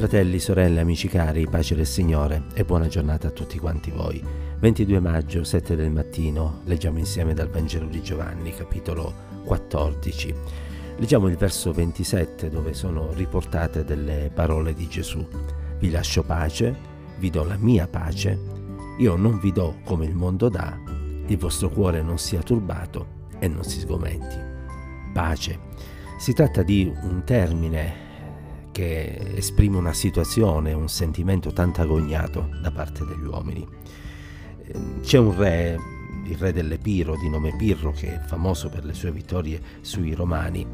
Fratelli, sorelle, amici cari, pace del Signore e buona giornata a tutti quanti voi. 22 maggio, 7 del mattino, leggiamo insieme dal Vangelo di Giovanni, capitolo 14. Leggiamo il verso 27 dove sono riportate delle parole di Gesù. Vi lascio pace, vi do la mia pace, io non vi do come il mondo dà, il vostro cuore non sia turbato e non si sgomenti. Pace. Si tratta di un termine che esprime una situazione, un sentimento tanto agognato da parte degli uomini. Ehm, c'è un re, il re dell'Epiro, di nome Pirro, che è famoso per le sue vittorie sui Romani,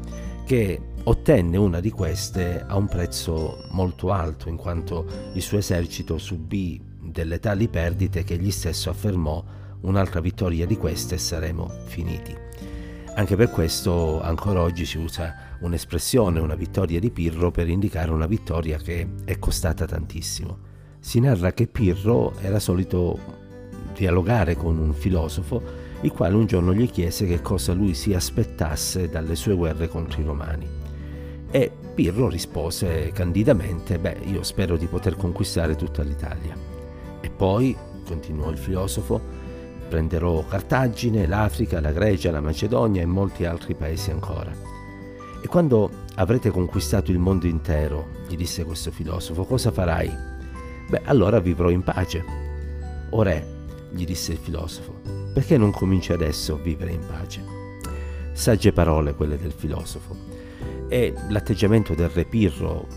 che ottenne una di queste a un prezzo molto alto, in quanto il suo esercito subì delle tali perdite che egli stesso affermò un'altra vittoria di queste e saremo finiti. Anche per questo ancora oggi si usa un'espressione, una vittoria di Pirro, per indicare una vittoria che è costata tantissimo. Si narra che Pirro era solito dialogare con un filosofo, il quale un giorno gli chiese che cosa lui si aspettasse dalle sue guerre contro i romani. E Pirro rispose candidamente, beh, io spero di poter conquistare tutta l'Italia. E poi, continuò il filosofo, Prenderò Cartagine, l'Africa, la Grecia, la Macedonia e molti altri paesi ancora. E quando avrete conquistato il mondo intero, gli disse questo filosofo, cosa farai? Beh, allora vivrò in pace. O re, gli disse il filosofo, perché non cominci adesso a vivere in pace? Sagge parole quelle del filosofo. E l'atteggiamento del re Pirro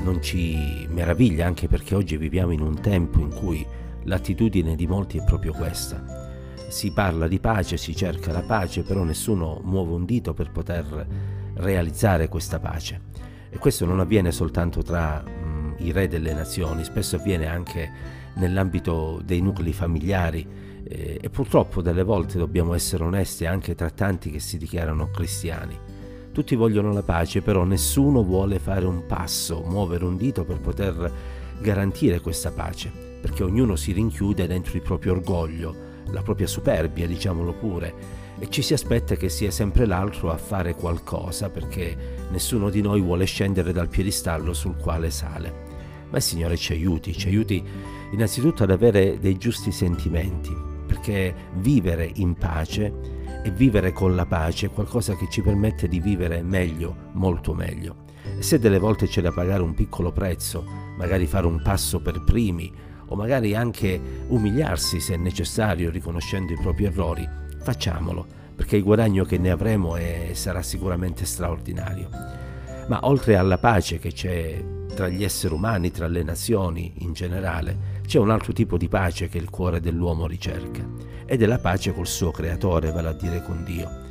non ci meraviglia anche perché oggi viviamo in un tempo in cui l'attitudine di molti è proprio questa si parla di pace, si cerca la pace, però nessuno muove un dito per poter realizzare questa pace. E questo non avviene soltanto tra mh, i re delle nazioni, spesso avviene anche nell'ambito dei nuclei familiari eh, e purtroppo delle volte dobbiamo essere onesti anche tra tanti che si dichiarano cristiani. Tutti vogliono la pace, però nessuno vuole fare un passo, muovere un dito per poter garantire questa pace, perché ognuno si rinchiude dentro il proprio orgoglio, la propria superbia, diciamolo pure, e ci si aspetta che sia sempre l'altro a fare qualcosa perché nessuno di noi vuole scendere dal piedistallo sul quale sale. Ma il Signore ci aiuti, ci aiuti innanzitutto ad avere dei giusti sentimenti, perché vivere in pace e vivere con la pace è qualcosa che ci permette di vivere meglio, molto meglio. E se delle volte c'è da pagare un piccolo prezzo, magari fare un passo per primi, o magari anche umiliarsi se necessario riconoscendo i propri errori, facciamolo, perché il guadagno che ne avremo è, sarà sicuramente straordinario. Ma oltre alla pace che c'è tra gli esseri umani, tra le nazioni in generale, c'è un altro tipo di pace che il cuore dell'uomo ricerca, ed è la pace col suo creatore, vale a dire con Dio.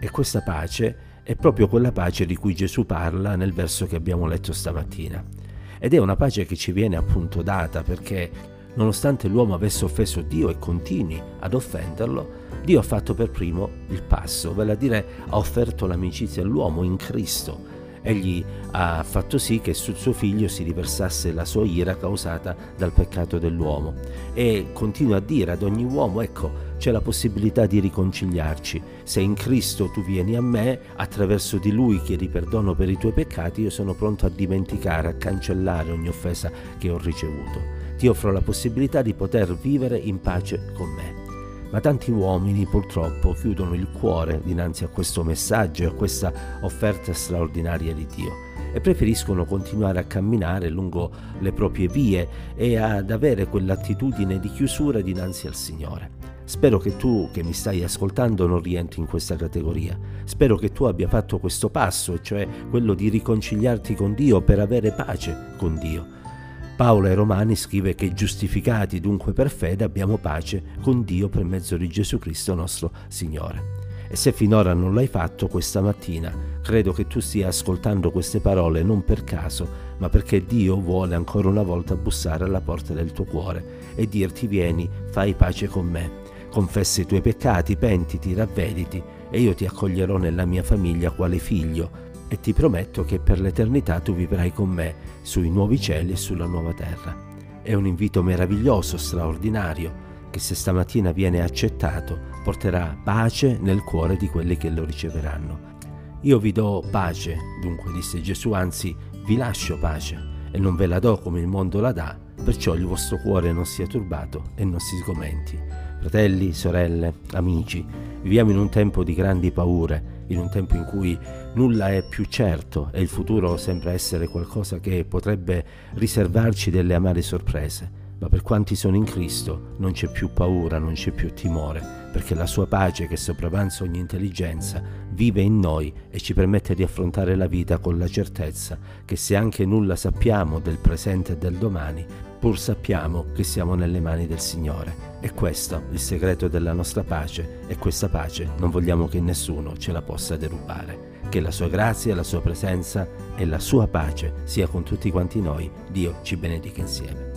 E questa pace è proprio quella pace di cui Gesù parla nel verso che abbiamo letto stamattina ed è una pace che ci viene appunto data perché nonostante l'uomo avesse offeso Dio e continui ad offenderlo, Dio ha fatto per primo il passo, vale a dire ha offerto l'amicizia all'uomo in Cristo. Egli ha fatto sì che sul suo figlio si riversasse la sua ira causata dal peccato dell'uomo e continua a dire ad ogni uomo, ecco, c'è la possibilità di riconciliarci. Se in Cristo tu vieni a me, attraverso di Lui chiedi perdono per i tuoi peccati, io sono pronto a dimenticare, a cancellare ogni offesa che ho ricevuto. Ti offro la possibilità di poter vivere in pace con me. Ma tanti uomini purtroppo chiudono il cuore dinanzi a questo messaggio e a questa offerta straordinaria di Dio e preferiscono continuare a camminare lungo le proprie vie e ad avere quell'attitudine di chiusura dinanzi al Signore. Spero che tu che mi stai ascoltando non rientri in questa categoria. Spero che tu abbia fatto questo passo, cioè quello di riconciliarti con Dio per avere pace con Dio. Paolo ai Romani scrive che giustificati dunque per fede abbiamo pace con Dio per mezzo di Gesù Cristo nostro Signore. E se finora non l'hai fatto questa mattina, credo che tu stia ascoltando queste parole non per caso, ma perché Dio vuole ancora una volta bussare alla porta del tuo cuore e dirti vieni, fai pace con me confessa i tuoi peccati, pentiti, ravvediti e io ti accoglierò nella mia famiglia quale figlio e ti prometto che per l'eternità tu vivrai con me sui nuovi cieli e sulla nuova terra. È un invito meraviglioso, straordinario, che se stamattina viene accettato porterà pace nel cuore di quelli che lo riceveranno. Io vi do pace, dunque disse Gesù, anzi vi lascio pace e non ve la do come il mondo la dà, perciò il vostro cuore non sia turbato e non si sgomenti. Fratelli, sorelle, amici, viviamo in un tempo di grandi paure, in un tempo in cui nulla è più certo e il futuro sembra essere qualcosa che potrebbe riservarci delle amare sorprese. Ma per quanti sono in Cristo non c'è più paura, non c'è più timore, perché la sua pace che sopravanza ogni intelligenza vive in noi e ci permette di affrontare la vita con la certezza che se anche nulla sappiamo del presente e del domani, pur sappiamo che siamo nelle mani del Signore. E questo il segreto della nostra pace e questa pace non vogliamo che nessuno ce la possa derubare. Che la sua grazia, la sua presenza e la sua pace sia con tutti quanti noi. Dio ci benedica insieme.